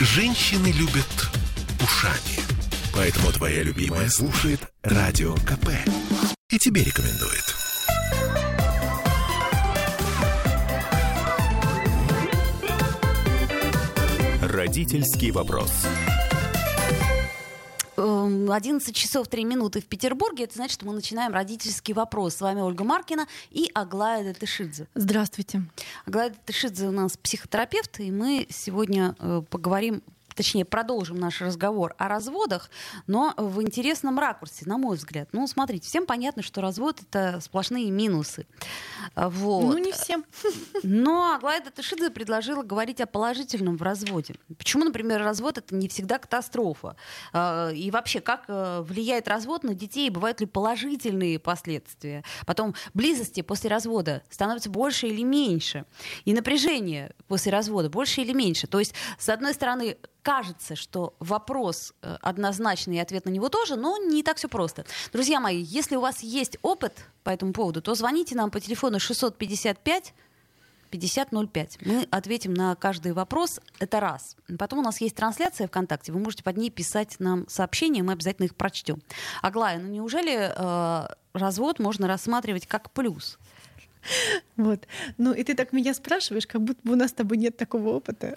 Женщины любят ушами. Поэтому твоя любимая слушает Радио КП. И тебе рекомендует. Родительский вопрос. 11 часов 3 минуты в Петербурге. Это значит, что мы начинаем родительский вопрос. С вами Ольга Маркина и Аглая Датышидзе. Здравствуйте. Аглая Датышидзе у нас психотерапевт, и мы сегодня э, поговорим точнее, продолжим наш разговор о разводах, но в интересном ракурсе, на мой взгляд. Ну, смотрите, всем понятно, что развод — это сплошные минусы. Вот. Ну, не всем. Но Аглая Датышидзе предложила говорить о положительном в разводе. Почему, например, развод — это не всегда катастрофа? А, и вообще, как э, влияет развод на детей? Бывают ли положительные последствия? Потом, близости после развода становится больше или меньше? И напряжение после развода больше или меньше? То есть, с одной стороны, кажется, что вопрос э, однозначный и ответ на него тоже, но не так все просто. Друзья мои, если у вас есть опыт по этому поводу, то звоните нам по телефону 655 5005. Мы ответим на каждый вопрос. Это раз. Потом у нас есть трансляция ВКонтакте. Вы можете под ней писать нам сообщения, мы обязательно их прочтем. Аглая, ну неужели э, развод можно рассматривать как плюс? Вот. Ну, и ты так меня спрашиваешь, как будто бы у нас с тобой нет такого опыта.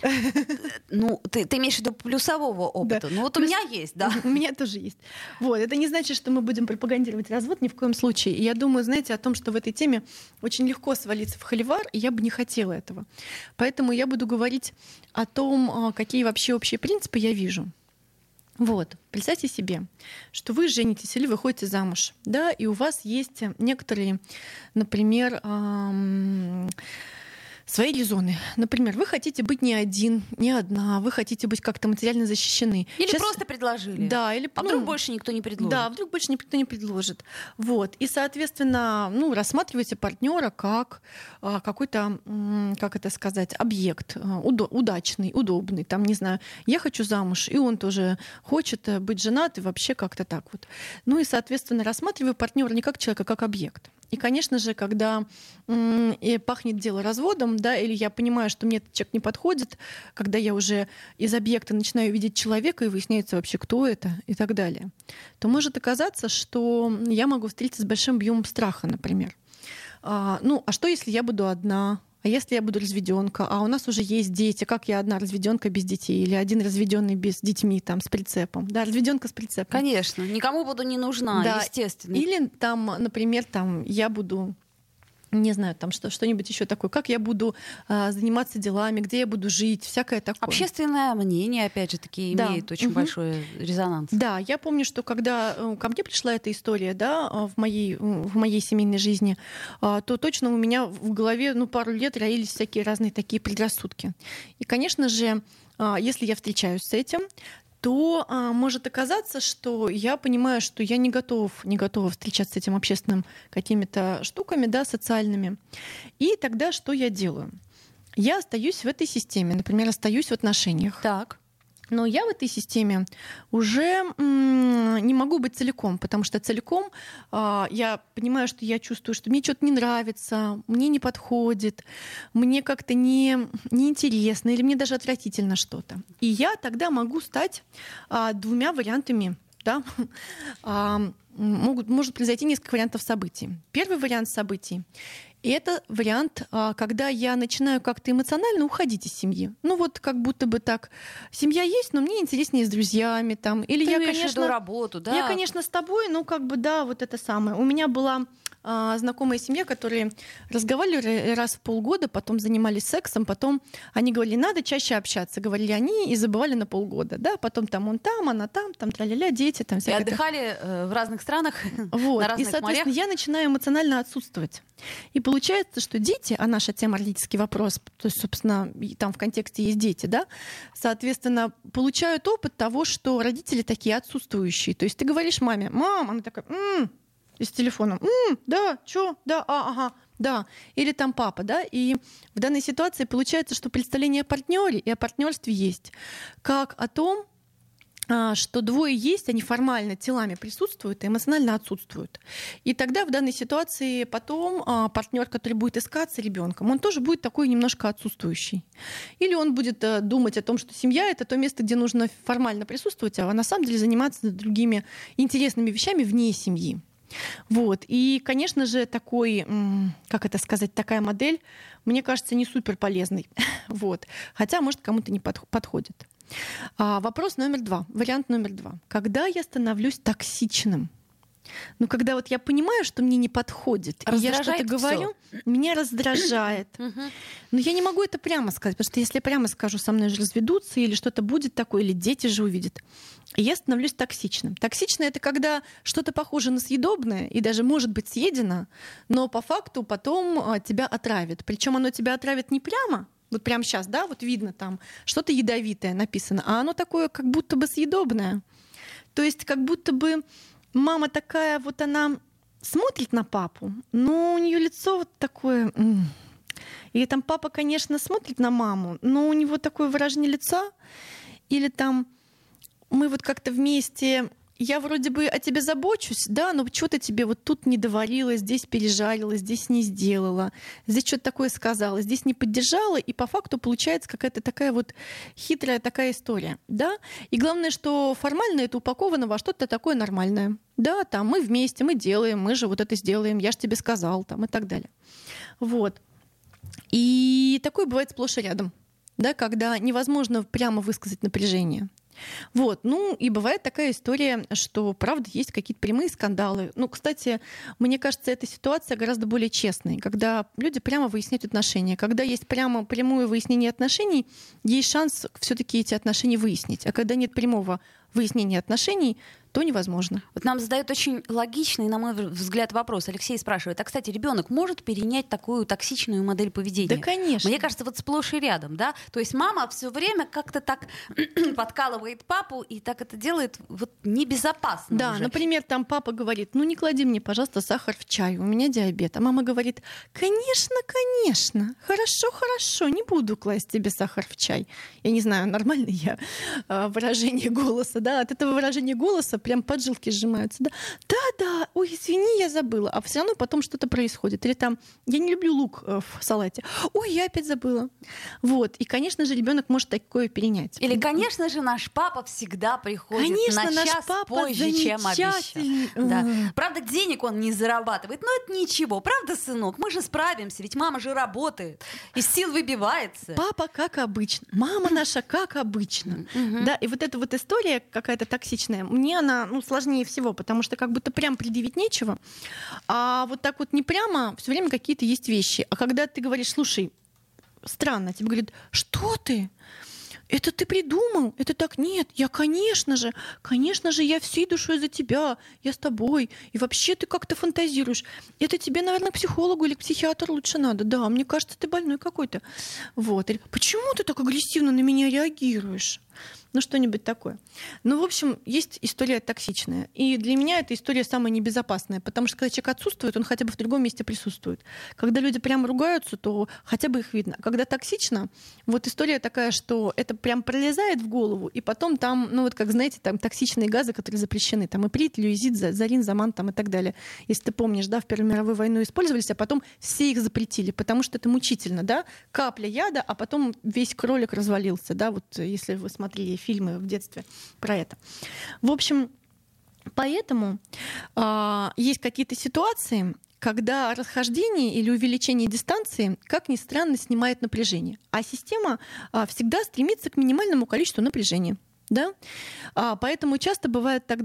Ну, ты, ты имеешь в виду плюсового опыта. Да. Ну, вот Плюс... у меня есть, да. У меня тоже есть. Вот. Это не значит, что мы будем пропагандировать развод ни в коем случае. И я думаю, знаете, о том, что в этой теме очень легко свалиться в холивар, и я бы не хотела этого. Поэтому я буду говорить о том, а, какие вообще общие принципы я вижу. Вот, представьте себе, что вы женитесь или выходите замуж, да, и у вас есть некоторые, например, эм, свои резоны. Например, вы хотите быть не один, не одна, вы хотите быть как-то материально защищены. Или Сейчас... просто предложили. Да, или а ну, вдруг больше никто не предложит. Да, вдруг больше никто не предложит. Вот. И, соответственно, ну, рассматривайте партнера как а, какой-то, как это сказать, объект а, удо- удачный, удобный. Там, не знаю, я хочу замуж, и он тоже хочет э, быть женат, и вообще как-то так вот. Ну и, соответственно, рассматриваю партнера не как человека, а как объект. И, конечно же, когда и пахнет дело разводом, да, или я понимаю, что мне этот человек не подходит, когда я уже из объекта начинаю видеть человека и выясняется вообще, кто это и так далее, то может оказаться, что я могу встретиться с большим объемом страха, например. А, ну, а что, если я буду одна? А если я буду разведенка, а у нас уже есть дети, как я одна разведенка без детей или один разведенный без детьми там с прицепом, да, разведенка с прицепом. Конечно, никому буду не нужна, да. естественно. Или там, например, там я буду не знаю, там что, что-нибудь еще такое, как я буду а, заниматься делами, где я буду жить, всякое такое. Общественное мнение, опять же, таки имеет да. очень угу. большой резонанс. Да, я помню, что когда э, ко мне пришла эта история, да, а, в моей, в моей семейной жизни, а, то точно у меня в голове, ну, пару лет роились всякие разные такие предрассудки. И, конечно же, а, если я встречаюсь с этим, то а, может оказаться, что я понимаю, что я не готов, не готова встречаться с этим общественным какими-то штуками, да, социальными. И тогда что я делаю? Я остаюсь в этой системе, например, остаюсь в отношениях. Так. Но я в этой системе уже не могу быть целиком, потому что целиком э, я понимаю, что я чувствую, что мне что-то не нравится, мне не подходит, мне как-то не, неинтересно или мне даже отвратительно что-то. И я тогда могу стать э, двумя вариантами да, могут, может произойти несколько вариантов событий. Первый вариант событий и это вариант, а, когда я начинаю как-то эмоционально уходить из семьи. Ну вот как будто бы так, семья есть, но мне интереснее с друзьями там. Или Ты я, конечно, работу, да? Я, конечно, с тобой, ну как бы да, вот это самое. У меня была а, знакомая семья, которые разговаривали раз в полгода, потом занимались сексом, потом они говорили, надо чаще общаться, говорили они и забывали на полгода, да, потом там он там, она там, там тра-ля-ля, дети, там всякое. И отдыхали э, в разных странах, вот. на разных И, соответственно, морях. я начинаю эмоционально отсутствовать. И получается, что дети, а наша тема родительский вопрос, то есть, собственно, там в контексте есть дети, да, соответственно, получают опыт того, что родители такие отсутствующие. То есть ты говоришь маме, мам, она такая, м-м", и с телефоном, м-м, да, чё, да, а, ага, да, или там папа, да, и в данной ситуации получается, что представление о партнере и о партнерстве есть, как о том, а, что двое есть, они формально телами присутствуют, а эмоционально отсутствуют. И тогда в данной ситуации потом а, партнер, который будет искаться ребенком, он тоже будет такой немножко отсутствующий. Или он будет а, думать о том, что семья это то место, где нужно формально присутствовать, а на самом деле заниматься другими интересными вещами вне семьи. Вот. И, конечно же, такой, как это сказать, такая модель, мне кажется, не супер полезной. Вот. Хотя, может, кому-то не подходит. А, вопрос номер два, вариант номер два. Когда я становлюсь токсичным? Ну, когда вот я понимаю, что мне не подходит, и я что-то говорю, меня раздражает. Но я не могу это прямо сказать, потому что если я прямо скажу, со мной же разведутся, или что-то будет такое, или дети же увидят. И я становлюсь токсичным. Токсично это когда что-то похоже на съедобное и даже может быть съедено, но по факту потом а, тебя отравит. Причем оно тебя отравит не прямо, вот прямо сейчас, да, вот видно там что-то ядовитое написано, а оно такое как будто бы съедобное. То есть как будто бы мама такая, вот она смотрит на папу, но у нее лицо вот такое... Или там папа, конечно, смотрит на маму, но у него такое выражение лица, или там мы вот как-то вместе я вроде бы о тебе забочусь, да, но что-то тебе вот тут не доварила, здесь пережарила, здесь не сделала, здесь что-то такое сказала, здесь не поддержала, и по факту получается какая-то такая вот хитрая такая история, да. И главное, что формально это упаковано во что-то такое нормальное. Да, там мы вместе, мы делаем, мы же вот это сделаем, я же тебе сказал, там и так далее. Вот. И такое бывает сплошь и рядом, да, когда невозможно прямо высказать напряжение. Вот. Ну и бывает такая история, что, правда, есть какие-то прямые скандалы. Ну, кстати, мне кажется, эта ситуация гораздо более честной, когда люди прямо выясняют отношения. Когда есть прямо прямое выяснение отношений, есть шанс все-таки эти отношения выяснить. А когда нет прямого выяснения отношений, то невозможно. Вот нам задают очень логичный, на мой взгляд, вопрос. Алексей спрашивает, а, кстати, ребенок может перенять такую токсичную модель поведения? Да, конечно. Мне кажется, вот сплошь и рядом, да? То есть мама все время как-то так подкалывает папу и так это делает вот небезопасно Да, уже. например, там папа говорит, ну не клади мне, пожалуйста, сахар в чай, у меня диабет. А мама говорит, конечно, конечно, хорошо, хорошо, не буду класть тебе сахар в чай. Я не знаю, нормально я а, выражение голоса, да? От этого выражения голоса прям поджилки сжимаются. Да, да, да, ой, извини, я забыла. А все равно потом что-то происходит. Или там, я не люблю лук э, в салате. Ой, я опять забыла. Вот. И, конечно же, ребенок может такое перенять. Или, конечно же, наш папа всегда приходит конечно, на час папа позже, чем обещал. Да. Правда, денег он не зарабатывает, но это ничего. Правда, сынок? Мы же справимся, ведь мама же работает, из сил выбивается. Папа как обычно, мама наша как обычно. Да, и вот эта вот история какая-то токсичная, мне она она ну, сложнее всего, потому что как будто прям предъявить нечего. А вот так вот не прямо все время какие-то есть вещи. А когда ты говоришь, слушай, странно, тебе говорят, что ты? это ты придумал, это так нет, я, конечно же, конечно же, я всей душой за тебя, я с тобой, и вообще ты как-то фантазируешь. Это тебе, наверное, к психологу или к психиатру лучше надо. Да, мне кажется, ты больной какой-то. Вот. Или, почему ты так агрессивно на меня реагируешь? Ну что-нибудь такое. Ну, в общем, есть история токсичная. И для меня эта история самая небезопасная, потому что когда человек отсутствует, он хотя бы в другом месте присутствует. Когда люди прям ругаются, то хотя бы их видно. А когда токсично, вот история такая, что это прям пролезает в голову, и потом там, ну вот как знаете, там токсичные газы, которые запрещены, там иприт, люизит, зарин, заман там и так далее. Если ты помнишь, да, в Первую мировую войну использовались, а потом все их запретили, потому что это мучительно, да, капля яда, а потом весь кролик развалился, да, вот если вы смотрели фильмы в детстве про это. В общем, поэтому э, есть какие-то ситуации, когда расхождение или увеличение дистанции, как ни странно, снимает напряжение. А система а, всегда стремится к минимальному количеству напряжения. Да? А, поэтому часто бывает, так,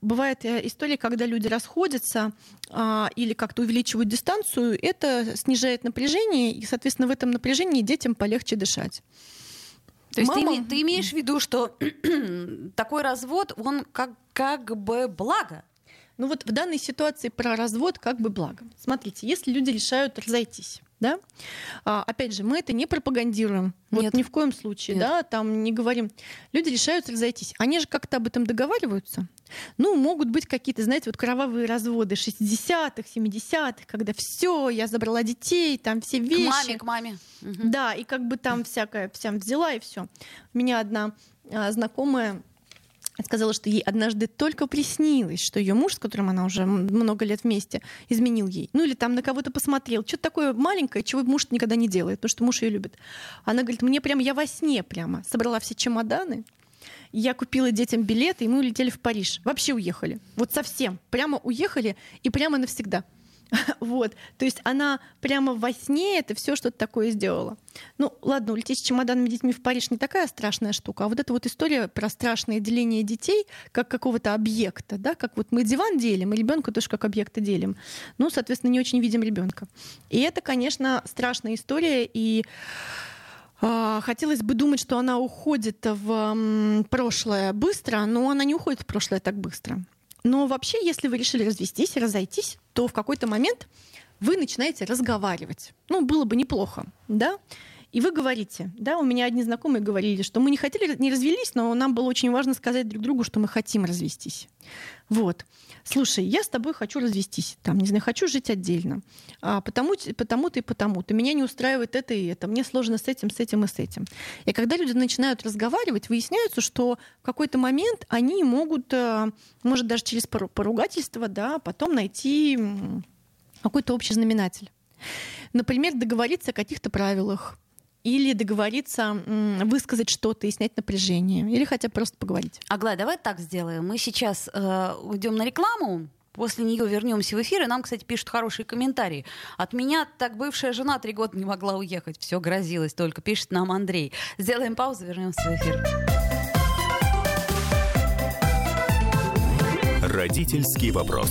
бывает э, история, когда люди расходятся а, или как-то увеличивают дистанцию, это снижает напряжение, и, соответственно, в этом напряжении детям полегче дышать. То есть Мама... ты, ты имеешь в виду, что такой развод, он как, как бы благо? Ну вот в данной ситуации про развод как бы благо. Смотрите, если люди решают разойтись, да, а, опять же, мы это не пропагандируем, Нет. вот ни в коем случае, Нет. да, там не говорим. Люди решают разойтись, они же как-то об этом договариваются. Ну, могут быть какие-то, знаете, вот кровавые разводы 60-х, 70-х, когда все, я забрала детей, там все вещи. К маме, к маме. Да, и как бы там всякая вся взяла и все. У меня одна а, знакомая сказала, что ей однажды только приснилось, что ее муж, с которым она уже много лет вместе, изменил ей. Ну или там на кого-то посмотрел. Что-то такое маленькое, чего муж никогда не делает, потому что муж ее любит. Она говорит, мне прям, я во сне прямо собрала все чемоданы, я купила детям билеты, и мы улетели в Париж. Вообще уехали. Вот совсем. Прямо уехали и прямо навсегда. Вот. То есть она прямо во сне это все что-то такое сделала. Ну, ладно, улететь с чемоданами детьми в Париж не такая страшная штука, а вот эта вот история про страшное деление детей как какого-то объекта, да, как вот мы диван делим, и ребенка тоже как объекта делим. Ну, соответственно, не очень видим ребенка. И это, конечно, страшная история, и а, Хотелось бы думать, что она уходит в прошлое быстро, но она не уходит в прошлое так быстро. Но вообще, если вы решили развестись разойтись, то в какой-то момент вы начинаете разговаривать. Ну, было бы неплохо, да? И вы говорите, да, у меня одни знакомые говорили, что мы не хотели, не развелись, но нам было очень важно сказать друг другу, что мы хотим развестись. Вот. Слушай, я с тобой хочу развестись, там, не знаю, хочу жить отдельно, а потому, потому-то и потому-то. Меня не устраивает это и это, мне сложно с этим, с этим и с этим. И когда люди начинают разговаривать, выясняется, что в какой-то момент они могут, э, может, даже через поругательство, да, потом найти какой-то общий знаменатель. Например, договориться о каких-то правилах, или договориться высказать что-то и снять напряжение, или хотя бы просто поговорить. Аглая, давай так сделаем. Мы сейчас э, уйдем на рекламу, После нее вернемся в эфир, и нам, кстати, пишут хорошие комментарии. От меня так бывшая жена три года не могла уехать. Все грозилось только, пишет нам Андрей. Сделаем паузу, вернемся в эфир. Родительский вопрос.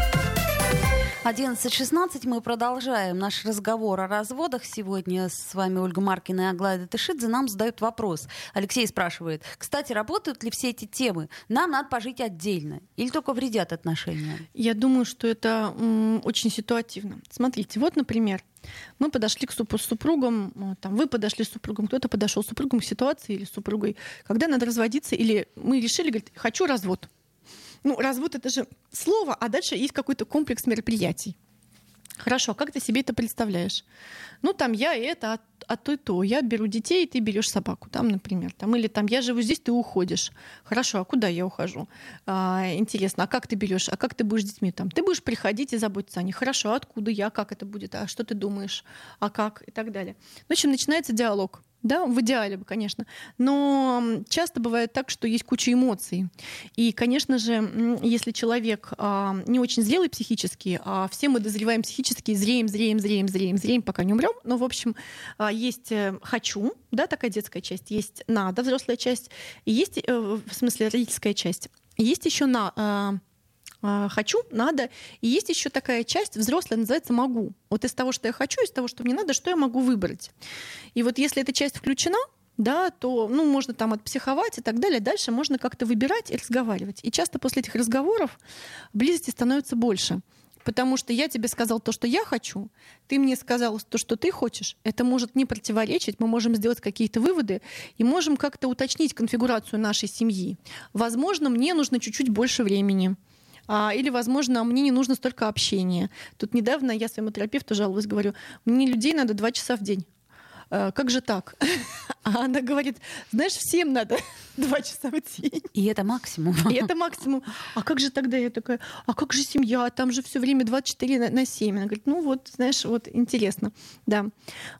11.16 мы продолжаем наш разговор о разводах. Сегодня с вами Ольга Маркина и Аглая Датышидзе. Нам задают вопрос. Алексей спрашивает. Кстати, работают ли все эти темы? Нам надо пожить отдельно. Или только вредят отношения? Я думаю, что это очень ситуативно. Смотрите, вот, например, мы подошли к суп- с супругом, там, вы подошли с супругом, кто-то подошел с супругом к ситуации или с супругой, когда надо разводиться, или мы решили, говорит, хочу развод. Ну, развод это же слово, а дальше есть какой-то комплекс мероприятий. Хорошо, как ты себе это представляешь? Ну, там я это, а, а то и то. Я беру детей, ты берешь собаку, там, например. Там, или там я живу здесь, ты уходишь. Хорошо, а куда я ухожу? А, интересно, а как ты берешь? А как ты будешь с детьми там? Ты будешь приходить и заботиться о них. Хорошо, а откуда я? Как это будет? А что ты думаешь? А как? И так далее. В общем, начинается диалог. Да, в идеале бы, конечно. Но часто бывает так, что есть куча эмоций. И, конечно же, если человек а, не очень зрелый психически, а все мы дозреваем психически, зреем, зреем, зреем, зреем, зреем, пока не умрем. Но, в общем, а, есть э, хочу, да, такая детская часть, есть надо, взрослая часть, и есть, э, в смысле, родительская часть. Есть еще на а, хочу, надо. И есть еще такая часть взрослая, называется могу. Вот из того, что я хочу, из того, что мне надо, что я могу выбрать. И вот если эта часть включена, да, то ну, можно там отпсиховать и так далее. Дальше можно как-то выбирать и разговаривать. И часто после этих разговоров близости становится больше. Потому что я тебе сказал то, что я хочу, ты мне сказал то, что ты хочешь. Это может не противоречить, мы можем сделать какие-то выводы и можем как-то уточнить конфигурацию нашей семьи. Возможно, мне нужно чуть-чуть больше времени. А, или, возможно, мне не нужно столько общения. Тут недавно я своему терапевту жаловалась, говорю, мне людей надо два часа в день. А, как же так? А она говорит, знаешь, всем надо два часа в день. И это максимум. И это максимум. А как же тогда? Я такая, а как же семья? Там же все время 24 на, на 7. Она говорит, ну вот, знаешь, вот интересно. Да.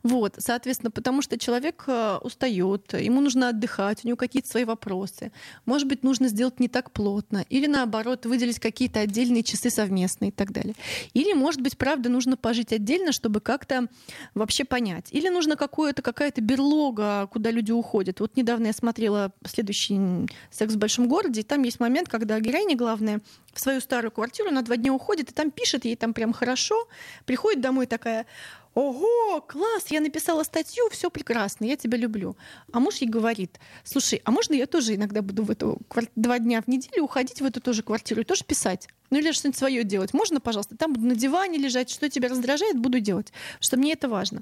Вот, соответственно, потому что человек э, устает, ему нужно отдыхать, у него какие-то свои вопросы. Может быть, нужно сделать не так плотно. Или наоборот, выделить какие-то отдельные часы совместные и так далее. Или, может быть, правда, нужно пожить отдельно, чтобы как-то вообще понять. Или нужно какое-то, какая-то берлога, куда люди уходят. Вот недавно я смотрела следующий «Секс в большом городе», и там есть момент, когда героиня главная в свою старую квартиру на два дня уходит, и там пишет ей там прям хорошо, приходит домой такая, ого, класс, я написала статью, все прекрасно, я тебя люблю. А муж ей говорит, слушай, а можно я тоже иногда буду в эту два дня в неделю уходить в эту тоже квартиру и тоже писать? Ну или что-нибудь свое делать. Можно, пожалуйста? Там буду на диване лежать, что тебя раздражает, буду делать. Что мне это важно.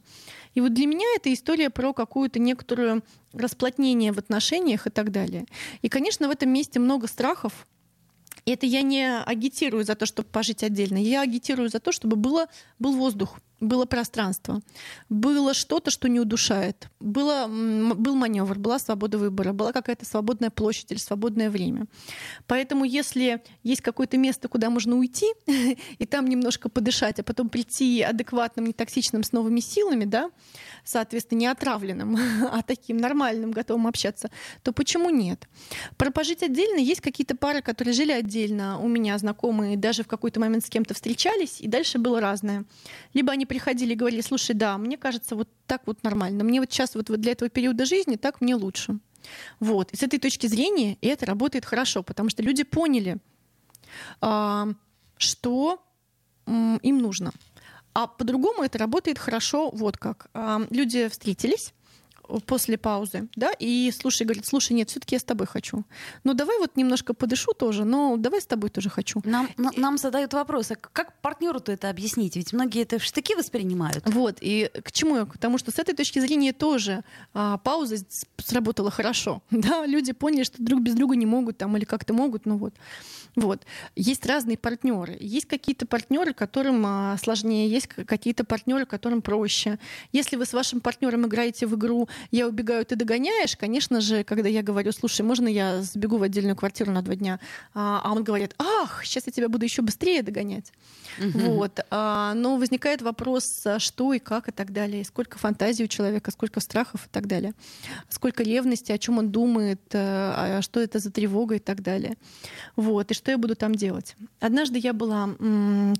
И вот для меня это история про какую-то некоторую расплотнение в отношениях и так далее. И, конечно, в этом месте много страхов, и это я не агитирую за то, чтобы пожить отдельно. Я агитирую за то, чтобы было, был воздух, было пространство, было что-то, что не удушает, было, был маневр, была свобода выбора, была какая-то свободная площадь или свободное время. Поэтому если есть какое-то место, куда можно уйти и там немножко подышать, а потом прийти адекватным, нетоксичным с новыми силами, да, соответственно, не отравленным, а таким нормальным, готовым общаться, то почему нет? Про пожить отдельно есть какие-то пары, которые жили отдельно, у меня знакомые даже в какой-то момент с кем-то встречались, и дальше было разное. Либо они приходили и говорили, слушай, да, мне кажется, вот так вот нормально. Мне вот сейчас вот для этого периода жизни так мне лучше. Вот. И с этой точки зрения это работает хорошо, потому что люди поняли, а, что им нужно. А по-другому это работает хорошо вот как. А, люди встретились, после паузы, да, и слушай, говорит, слушай, нет, все-таки я с тобой хочу. Ну давай вот немножко подышу тоже, но давай с тобой тоже хочу. Нам, нам задают вопрос, а как партнеру-то это объяснить? Ведь многие это в штыки воспринимают. Вот, и к чему я? Потому что с этой точки зрения тоже а, пауза сработала хорошо. Да, люди поняли, что друг без друга не могут там или как-то могут, ну вот. Вот. Есть разные партнеры. Есть какие-то партнеры, которым а, сложнее, есть какие-то партнеры, которым проще. Если вы с вашим партнером играете в игру я убегаю, ты догоняешь, конечно же, когда я говорю, слушай, можно я сбегу в отдельную квартиру на два дня, а, а он говорит, ах, сейчас я тебя буду еще быстрее догонять. Угу. Вот. А, но возникает вопрос, а что и как и так далее, сколько фантазий у человека, сколько страхов и так далее, сколько ревности, о чем он думает, э, что это за тревога и так далее. Вот. И что я буду там делать? Однажды я была,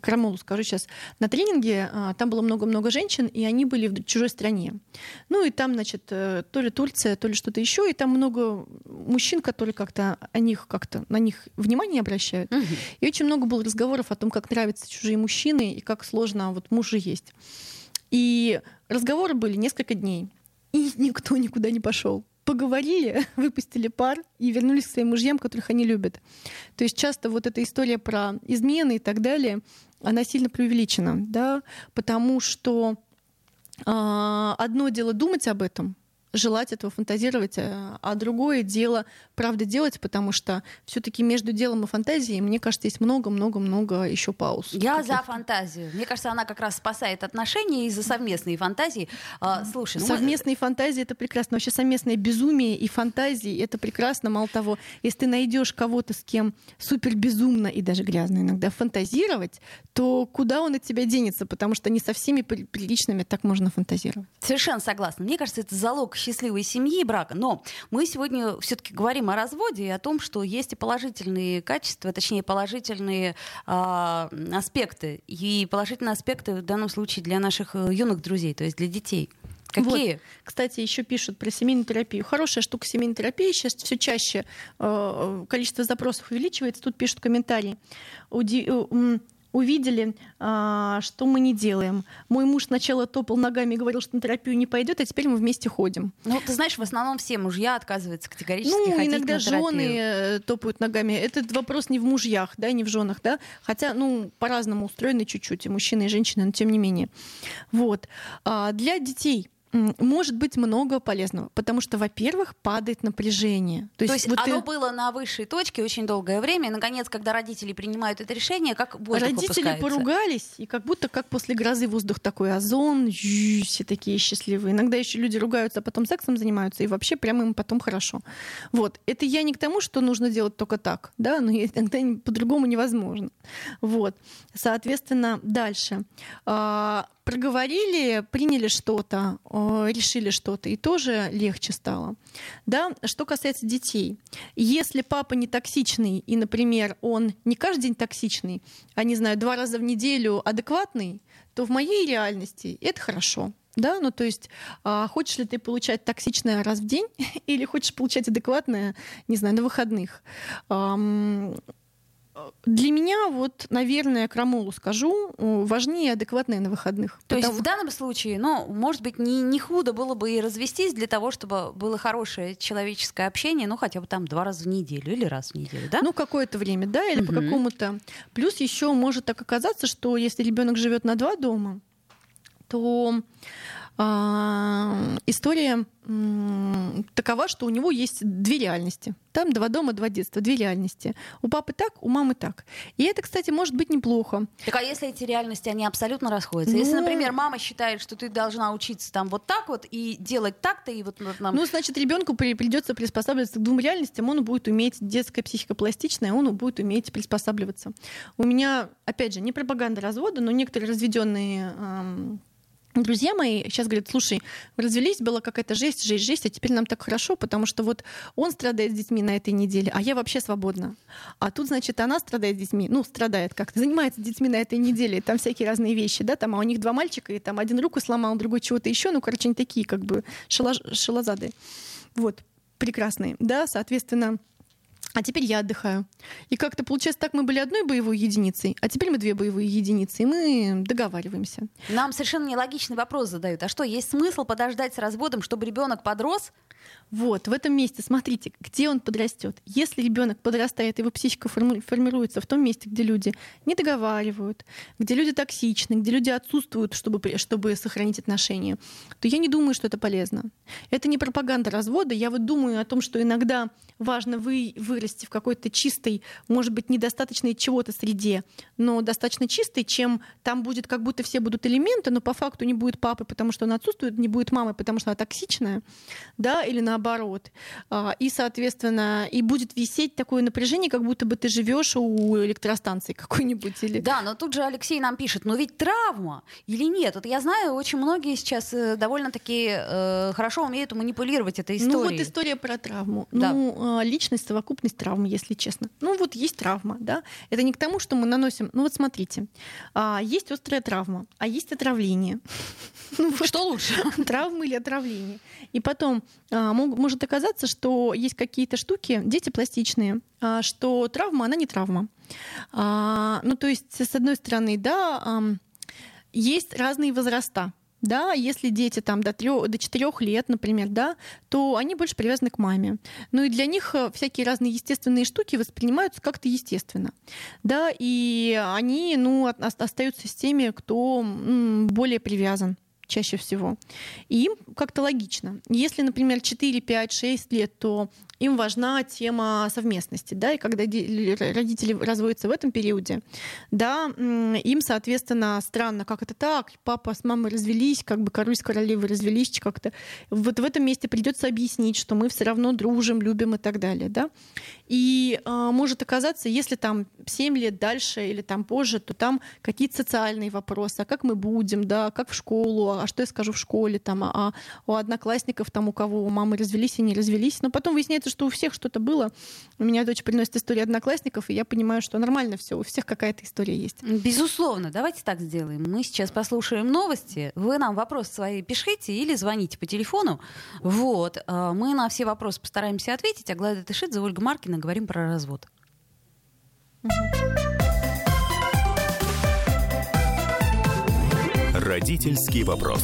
крамолу скажу сейчас, на тренинге, там было много-много женщин, и они были в чужой стране. Ну и там, значит, то ли Турция, то ли что-то еще, и там много мужчин, которые как-то о них как-то на них внимание обращают. Угу. И очень много было разговоров о том, как нравятся чужие мужчины и как сложно, вот муж же есть. И разговоры были несколько дней, и никто никуда не пошел поговорили, выпустили пар и вернулись к своим мужьям, которых они любят. То есть часто вот эта история про измены и так далее, она сильно преувеличена, да, потому что э, одно дело думать об этом, желать этого, фантазировать, э, а другое дело, правда, делать, потому что все-таки между делом и фантазией, мне кажется, есть много-много-много еще пауз. Я за фантазию. Мне кажется, она как раз спасает отношения из-за совместной фантазии. А, слушай, ну совместные мы... фантазии это прекрасно. Вообще совместное безумие и фантазии это прекрасно. Мало того, если ты найдешь кого-то, с кем супер безумно и даже грязно иногда фантазировать, то куда он от тебя денется? Потому что не со всеми приличными так можно фантазировать. Совершенно согласна. Мне кажется, это залог счастливой семьи и брака. Но мы сегодня все-таки говорим о разводе и о том, что есть и положительные качества, точнее положительные э, аспекты. И положительные аспекты в данном случае для наших э, юных друзей, то есть для детей. Какие? Вот. Кстати, еще пишут про семейную терапию. Хорошая штука семейной терапии. Сейчас все чаще э, количество запросов увеличивается. Тут пишут комментарии. Уди э, увидели, а, что мы не делаем. Мой муж сначала топал ногами и говорил, что на терапию не пойдет, а теперь мы вместе ходим. Ну, ты знаешь, в основном все мужья отказываются категорически ну, ходить иногда на терапию. жены э, топают ногами. Этот вопрос не в мужьях, да, не в женах, да. Хотя, ну, по-разному устроены чуть-чуть и мужчины, и женщины, но тем не менее. Вот. А для детей может быть много полезного, потому что, во-первых, падает напряжение. То есть, То есть вот оно ты... было на высшей точке очень долгое время, и, наконец, когда родители принимают это решение, как воздух Родители поругались, и как будто как после грозы воздух такой озон, все такие счастливые. Иногда еще люди ругаются, а потом сексом занимаются, и вообще прямо им потом хорошо. Вот. Это я не к тому, что нужно делать только так, да, но иногда по-другому невозможно. Вот. Соответственно, дальше а, проговорили, приняли что-то, решили что-то, и тоже легче стало. Да? Что касается детей. Если папа не токсичный, и, например, он не каждый день токсичный, а, не знаю, два раза в неделю адекватный, то в моей реальности это хорошо. Да, ну то есть, а, хочешь ли ты получать токсичное раз в день или хочешь получать адекватное, не знаю, на выходных? Для меня, вот, наверное, крамолу скажу, важнее адекватное на выходных. То потому... есть в данном случае, ну, может быть, не, не худо было бы и развестись для того, чтобы было хорошее человеческое общение, ну, хотя бы там два раза в неделю или раз в неделю, да? Ну, какое-то время, да, или угу. по какому-то. Плюс еще может так оказаться, что если ребенок живет на два дома, то история такова, что у него есть две реальности. Там два дома, два детства, две реальности. У папы так, у мамы так. И это, кстати, может быть неплохо. Так а если эти реальности, они абсолютно расходятся? Ну... Если, например, мама считает, что ты должна учиться там вот так вот и делать так-то, и вот нам... Ну, значит, ребенку при, придется приспосабливаться к двум реальностям. Он будет уметь, детская психика пластичная, он будет уметь приспосабливаться. У меня, опять же, не пропаганда развода, но некоторые разведенные эм, друзья мои сейчас говорят, слушай, развелись, была какая-то жесть, жесть, жесть, а теперь нам так хорошо, потому что вот он страдает с детьми на этой неделе, а я вообще свободна. А тут, значит, она страдает с детьми, ну, страдает как-то, занимается детьми на этой неделе, там всякие разные вещи, да, там, а у них два мальчика, и там один руку сломал, другой чего-то еще, ну, короче, они такие, как бы, шалаж, шалозады. Вот, прекрасные, да, соответственно, а теперь я отдыхаю. И как-то получается так, мы были одной боевой единицей, а теперь мы две боевые единицы, и мы договариваемся. Нам совершенно нелогичный вопрос задают. А что, есть смысл подождать с разводом, чтобы ребенок подрос? Вот, в этом месте, смотрите, где он подрастет. Если ребенок подрастает, его психика формируется в том месте, где люди не договаривают, где люди токсичны, где люди отсутствуют, чтобы, чтобы сохранить отношения, то я не думаю, что это полезно. Это не пропаганда развода. Я вот думаю о том, что иногда важно вы, вырасти в какой-то чистой, может быть, недостаточной чего-то среде, но достаточно чистой, чем там будет, как будто все будут элементы, но по факту не будет папы, потому что он отсутствует, не будет мамы, потому что она токсичная, да, или наоборот. А, и, соответственно, и будет висеть такое напряжение, как будто бы ты живешь у электростанции какой-нибудь. Или... Да, но тут же Алексей нам пишет, ну ведь травма или нет? Вот я знаю, очень многие сейчас э, довольно-таки э, хорошо умеют манипулировать этой историей. Ну вот история про травму. Да. Ну, а, личность, совокупность травм, если честно. Ну вот есть травма, да. Это не к тому, что мы наносим... Ну вот смотрите, а, есть острая травма, а есть отравление. Ну, что лучше? Травма или отравление. И потом а, может оказаться, что есть какие-то штуки, дети пластичные, а, что травма, она не травма. А, ну, то есть, с одной стороны, да, есть разные возраста. Да, если дети там до, 3, до 4 лет, например, да, то они больше привязаны к маме. Ну и для них э, всякие разные естественные штуки воспринимаются как-то естественно. Да, и они ну, остаются с теми, кто более привязан чаще всего. И им как-то логично. Если, например, 4, 5, 6 лет, то им важна тема совместности, да, и когда родители разводятся в этом периоде, да, им, соответственно, странно, как это так, папа с мамой развелись, как бы король с королевой развелись как-то. Вот в этом месте придется объяснить, что мы все равно дружим, любим и так далее, да. И э, может оказаться, если там 7 лет дальше или там позже, то там какие-то социальные вопросы, а как мы будем, да, как в школу, а что я скажу в школе, там, а, а у одноклассников, там, у кого мамы развелись и не развелись. Но потом выясняется, что у всех что-то было. У меня дочь приносит историю одноклассников, и я понимаю, что нормально все, у всех какая-то история есть. Безусловно. Давайте так сделаем. Мы сейчас послушаем новости. Вы нам вопросы свои пишите или звоните по телефону. Вот. А, мы на все вопросы постараемся ответить. Аглая Тышидзе, Ольга Маркина говорим про развод. Родительский вопрос.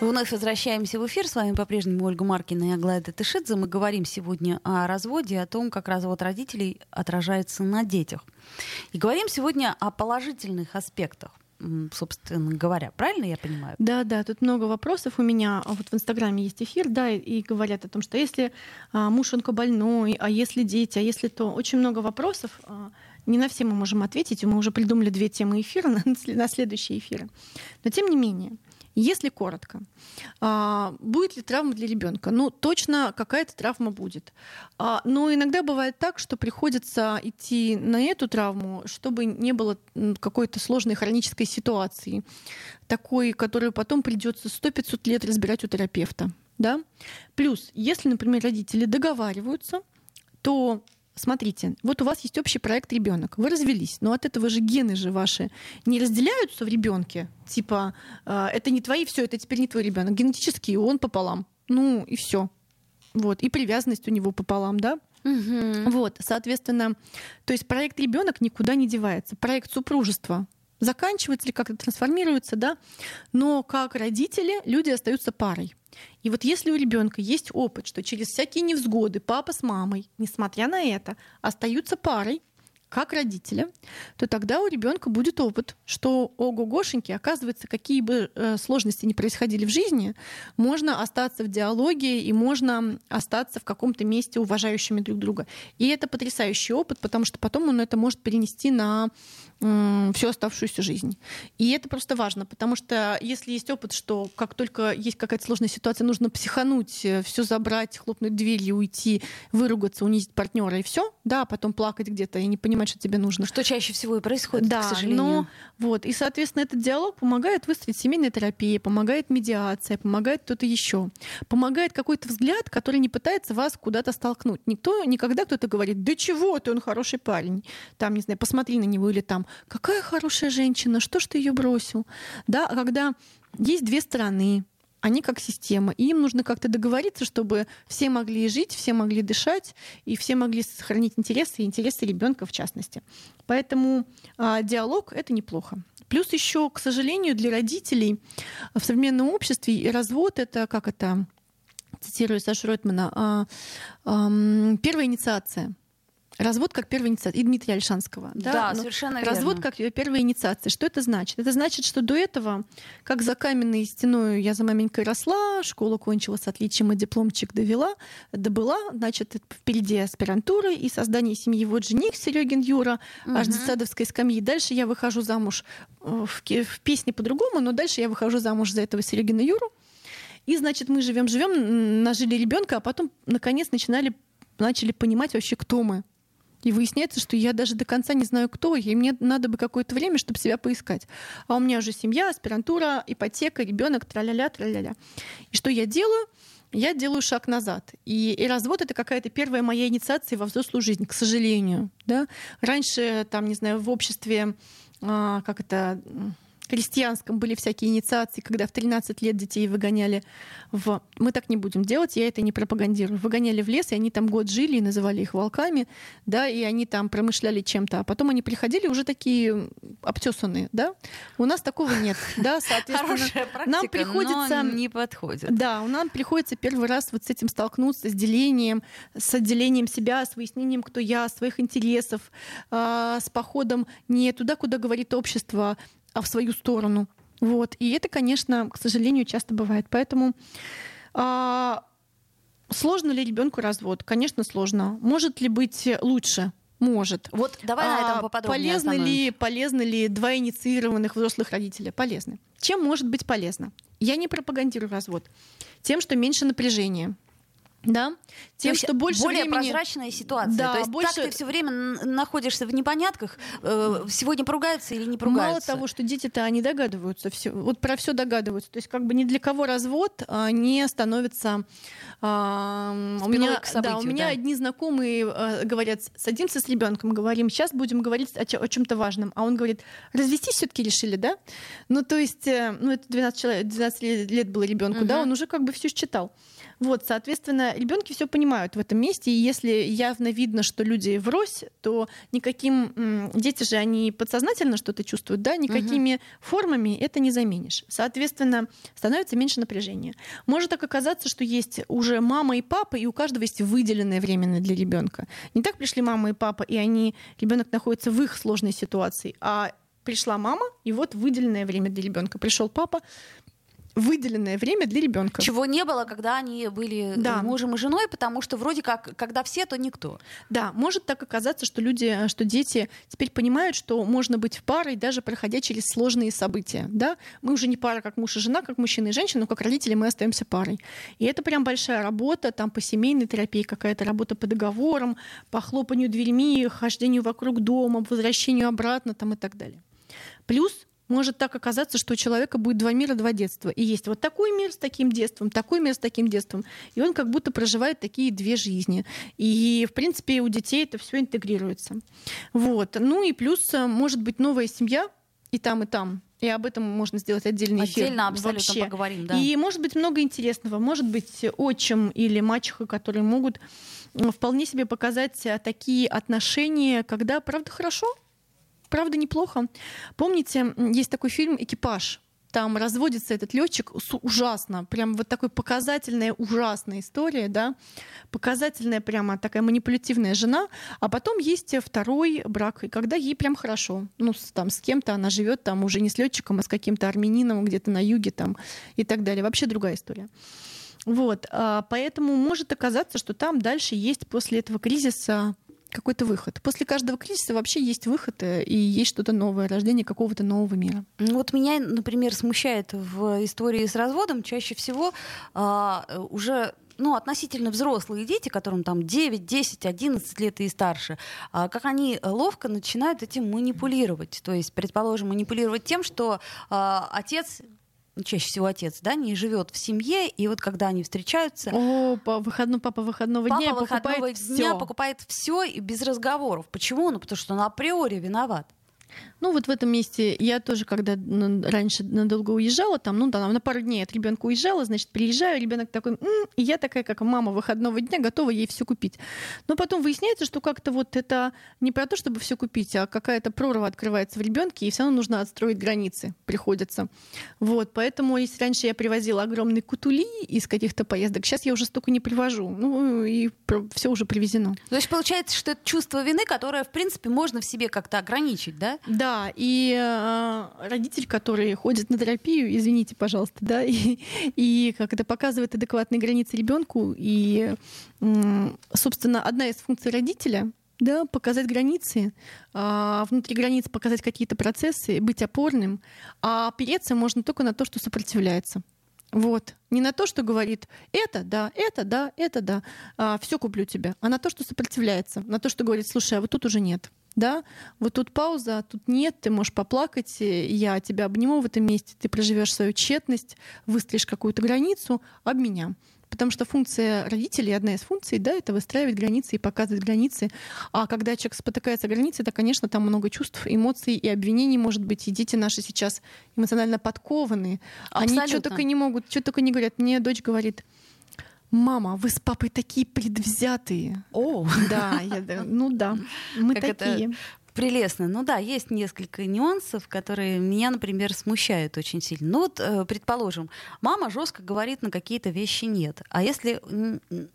Вновь возвращаемся в эфир. С вами по-прежнему Ольга Маркина и Аглая Тышидзе. Мы говорим сегодня о разводе, о том, как развод родителей отражается на детях. И говорим сегодня о положительных аспектах собственно говоря. Правильно я понимаю? Да, да, тут много вопросов у меня. Вот в Инстаграме есть эфир, да, и, и говорят о том, что если а, муж онкобольной, а если дети, а если то. Очень много вопросов. А, не на все мы можем ответить. Мы уже придумали две темы эфира на, на следующие эфиры. Но тем не менее, Если коротко, а, будет ли травма для ребенка? Ну, точно какая-то травма будет. А, но иногда бывает так, что приходится идти на эту травму, чтобы не было какой-то сложной хронической ситуации, такой, которую потом придется 100-500 лет разбирать у терапевта. Да? Плюс, если, например, родители договариваются, то смотрите, вот у вас есть общий проект ребенок, вы развелись, но от этого же гены же ваши не разделяются в ребенке, типа э, это не твои, все, это теперь не твой ребенок, генетически он пополам, ну и все, вот и привязанность у него пополам, да. Угу. Вот, соответственно, то есть проект ребенок никуда не девается, проект супружества заканчивается или как-то трансформируется, да, но как родители люди остаются парой. И вот если у ребенка есть опыт, что через всякие невзгоды папа с мамой, несмотря на это, остаются парой, как родителя, то тогда у ребенка будет опыт, что ого-гошеньки, оказывается, какие бы э, сложности ни происходили в жизни, можно остаться в диалоге и можно остаться в каком-то месте уважающими друг друга. И это потрясающий опыт, потому что потом он это может перенести на всю оставшуюся жизнь. И это просто важно, потому что если есть опыт, что как только есть какая-то сложная ситуация, нужно психануть, все забрать, хлопнуть дверью, уйти, выругаться, унизить партнера и все, да, потом плакать где-то и не понимать, что тебе нужно. Что чаще всего и происходит, да, к сожалению. Но, вот, и, соответственно, этот диалог помогает выстроить семейная терапия, помогает медиация, помогает кто-то еще, помогает какой-то взгляд, который не пытается вас куда-то столкнуть. Никто никогда кто-то говорит, да чего ты, он хороший парень, там, не знаю, посмотри на него или там, какая хорошая женщина, что ж ты ее бросил? Да, а когда есть две стороны, они как система. И им нужно как-то договориться, чтобы все могли жить, все могли дышать, и все могли сохранить интересы, и интересы ребенка в частности. Поэтому а, диалог это неплохо. Плюс еще, к сожалению, для родителей в современном обществе и развод это как это цитирую Сашу Ройтмана, а, а, первая инициация. Развод как первая инициация. И Дмитрия Альшанского. Да, да совершенно Развод верно. как первая инициация. Что это значит? Это значит, что до этого, как за каменной стеной я за маменькой росла, школу кончила с отличием и дипломчик довела, добыла, значит, впереди аспирантура и создание семьи. Вот жених Серегин Юра, угу. аж с садовской скамьи. Дальше я выхожу замуж э, в, в песне по-другому, но дальше я выхожу замуж за этого Серегина Юру. И, значит, мы живем, живем, нажили ребенка, а потом, наконец, начинали, начали понимать вообще, кто мы. И выясняется, что я даже до конца не знаю, кто и мне надо бы какое-то время, чтобы себя поискать. А у меня уже семья, аспирантура, ипотека, ребенок, траля-ля, траля-ля. И что я делаю? Я делаю шаг назад. И, и развод это какая-то первая моя инициация во взрослую жизнь, к сожалению. Да? Раньше, там, не знаю, в обществе, а, как это крестьянском были всякие инициации, когда в 13 лет детей выгоняли в... Мы так не будем делать, я это не пропагандирую. Выгоняли в лес, и они там год жили, и называли их волками, да, и они там промышляли чем-то. А потом они приходили уже такие обтесанные, да. У нас такого нет, да, соответственно. практика, нам приходится... не подходит. Да, нам приходится первый раз вот с этим столкнуться, с делением, с отделением себя, с выяснением, кто я, своих интересов, а, с походом не туда, куда говорит общество, а в свою сторону. Вот. И это, конечно, к сожалению, часто бывает. Поэтому а, сложно ли ребенку развод? Конечно, сложно. Может ли быть лучше? Может. Вот давай а, на этом поподробнее полезны ли, полезны ли два инициированных взрослых родителя? Полезны. Чем может быть полезно? Я не пропагандирую развод. Тем, что меньше напряжения, да, тем, что больше более времени... прозрачная ситуация. Да, То есть больше... так ты все время находишься в непонятках, э, сегодня поругаются или не поругаются. Мало того, что дети-то они догадываются, все, вот про все догадываются. То есть как бы ни для кого развод а, не становится. А, у меня, событию, да, у меня да. одни знакомые а, говорят, садимся с ребенком, говорим, сейчас будем говорить о, о чем-то важном, а он говорит, развестись все-таки решили, да? Ну то есть, э, ну это 12 человек, 12 лет было ребенку, угу. да, он уже как бы все считал. Вот, соответственно, ребенки все понимают в этом месте, и если явно видно, что люди врозь, то никаким дети же они подсознательно что-то чувствуют, да, никакими угу. формами это не заменишь. Соответственно, становится меньше напряжения. Может так оказаться, что есть уже мама и папа, и у каждого есть выделенное время для ребенка. Не так пришли мама и папа, и они ребенок находится в их сложной ситуации, а пришла мама, и вот выделенное время для ребенка. Пришел папа, выделенное время для ребенка. Чего не было, когда они были да. мужем и женой, потому что вроде как, когда все, то никто. Да, может так оказаться, что люди, что дети теперь понимают, что можно быть в парой, даже проходя через сложные события. Да? Мы уже не пара, как муж и жена, как мужчина и женщина, но как родители мы остаемся парой. И это прям большая работа, там по семейной терапии какая-то работа по договорам, по хлопанию дверьми, хождению вокруг дома, возвращению обратно там и так далее. Плюс может так оказаться, что у человека будет два мира, два детства. И есть вот такой мир с таким детством, такой мир с таким детством. И он как будто проживает такие две жизни. И, в принципе, у детей это все интегрируется. Вот. Ну и плюс, э, может быть, новая семья и там, и там. И об этом можно сделать отдельный эфир. Отдельно абсолютно вообще. поговорим, да. И может быть много интересного. Может быть отчим или мачеха, которые могут вполне себе показать э, такие отношения, когда, правда, хорошо, правда неплохо. Помните, есть такой фильм «Экипаж»? там разводится этот летчик ужасно, прям вот такой показательная ужасная история, да, показательная прямо такая манипулятивная жена, а потом есть второй брак, и когда ей прям хорошо, ну там с кем-то она живет там уже не с летчиком, а с каким-то армянином где-то на юге там и так далее, вообще другая история. Вот, а, поэтому может оказаться, что там дальше есть после этого кризиса какой-то выход. После каждого кризиса вообще есть выход э, и есть что-то новое, рождение какого-то нового мира. Ну, вот меня, например, смущает в истории с разводом чаще всего а, уже ну, относительно взрослые дети, которым там 9, 10, 11 лет и старше, а, как они ловко начинают этим манипулировать. То есть, предположим, манипулировать тем, что а, отец чаще всего отец, да, не живет в семье, и вот когда они встречаются... О, по выходну, папа выходного папа дня выходного покупает дня всё. покупает все и без разговоров. Почему? Ну, потому что он априори виноват. Ну вот в этом месте я тоже, когда раньше надолго уезжала, там, ну да, на пару дней от ребенка уезжала, значит, приезжаю, ребенок такой, М", и я такая, как мама выходного дня, готова ей все купить. Но потом выясняется, что как-то вот это не про то, чтобы все купить, а какая-то прорва открывается в ребенке, и все равно нужно отстроить границы, приходится. Вот, поэтому если раньше я привозила огромные кутули из каких-то поездок, сейчас я уже столько не привожу. Ну и все уже привезено. То есть получается, что это чувство вины, которое, в принципе, можно в себе как-то ограничить, да? Да, и э, родитель, который ходит на терапию, извините, пожалуйста, да, и, и как это показывает адекватные границы ребенку, и, э, собственно, одна из функций родителя да, показать границы, а внутри границ показать какие-то процессы, быть опорным, а опереться можно только на то, что сопротивляется. Вот. Не на то, что говорит это, да, это, да, это, да, а, все куплю тебя, а на то, что сопротивляется, на то, что говорит, слушай, а вот тут уже нет да, вот тут пауза, а тут нет, ты можешь поплакать, я тебя обниму в этом месте, ты проживешь свою тщетность, выстроишь какую-то границу, об меня. Потому что функция родителей, одна из функций, да, это выстраивать границы и показывать границы. А когда человек спотыкается о границе, то, конечно, там много чувств, эмоций и обвинений, может быть, и дети наши сейчас эмоционально подкованы. Абсолютно. Они что только не могут, что только не говорят. Мне дочь говорит, Мама, вы с папой такие предвзятые. О, да, я, ну да, мы как такие. Это прелестно. Ну да, есть несколько нюансов, которые меня, например, смущают очень сильно. Ну вот, э, предположим, мама жестко говорит на какие-то вещи нет. А если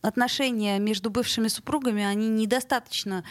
отношения между бывшими супругами, они недостаточно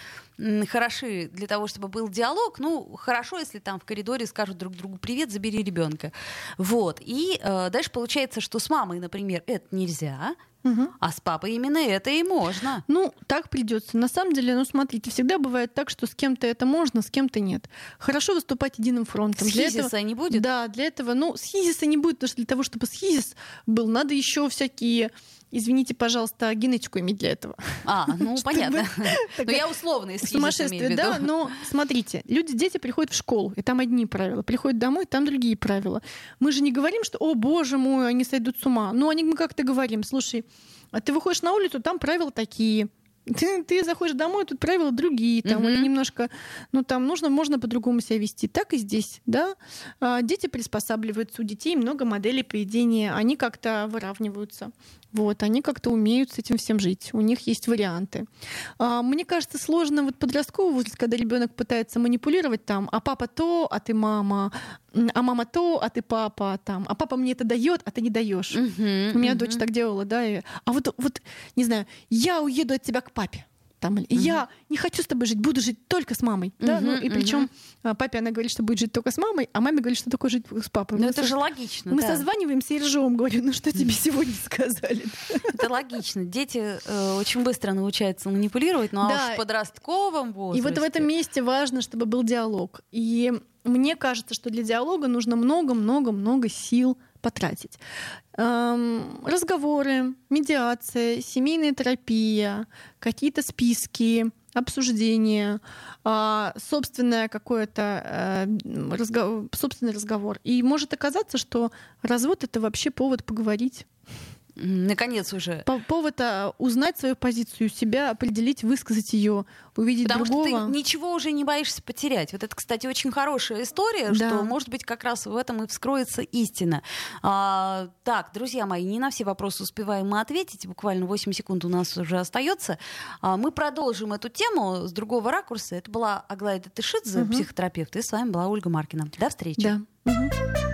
хороши для того, чтобы был диалог, ну, хорошо, если там в коридоре скажут друг другу «привет, забери ребенка». Вот. И э, дальше получается, что с мамой, например, это нельзя, Угу. А с папой именно это и можно. Ну, так придется. На самом деле, ну смотрите, всегда бывает так, что с кем-то это можно, с кем-то нет. Хорошо выступать единым фронтом. С для хизиса этого, не будет? Да, для этого, ну, с хизиса не будет, потому что для того, чтобы с хизис был, надо еще всякие извините, пожалуйста, генетику иметь для этого. А, ну понятно. Но я условно Сумасшествие, да, но смотрите, люди, дети приходят в школу, и там одни правила, приходят домой, там другие правила. Мы же не говорим, что, о, боже мой, они сойдут с ума. Ну, они мы как-то говорим, слушай, а ты выходишь на улицу, там правила такие, ты, ты заходишь домой, тут правила другие, там угу. немножко, ну там нужно, можно по-другому себя вести. Так и здесь, да. А, дети приспосабливаются, у детей много моделей поведения, они как-то выравниваются. Вот, они как-то умеют с этим всем жить. У них есть варианты. А, мне кажется, сложно вот подростковый возраст, когда ребенок пытается манипулировать там, а папа то, а ты мама, а мама то, а ты папа там, а папа мне это дает, а ты не даешь. Uh-huh, У меня uh-huh. дочь так делала, да. И... А вот, вот, не знаю, я уеду от тебя к папе там, или я не хочу с тобой жить, буду жить только с мамой. Да? Мгм, Ну, и причем папе она говорит, что будет жить только с мамой, а маме говорит, что только жить с папой. Ну это со- же логично. Мы да. созваниваемся и ржем, говорю, ну что тебе сегодня сказали? Это логично. Дети э, очень быстро научаются манипулировать, но Да. в подростковом И возрасте. вот в этом месте важно, чтобы был диалог. И мне кажется, что для диалога нужно много-много-много сил потратить. Эм, разговоры, медиация, семейная терапия, какие-то списки, обсуждения, а, собственное какое-то э, разго- собственный разговор. И может оказаться, что развод это вообще повод поговорить Наконец уже. по повод а, узнать свою позицию себя, определить, высказать ее, увидеть Потому другого. что ты ничего уже не боишься потерять. Вот это, кстати, очень хорошая история, Да. что, может быть, как раз в этом и вскроется истина. А, так, друзья мои, не на все вопросы успеваем мы ответить. Буквально 8 секунд у нас уже остается. А, мы продолжим эту тему с другого ракурса. Это была Аглая Датышидзе, Мгм. психотерапевт, и с вами была Ольга Маркина. До встречи. Да. Мгм.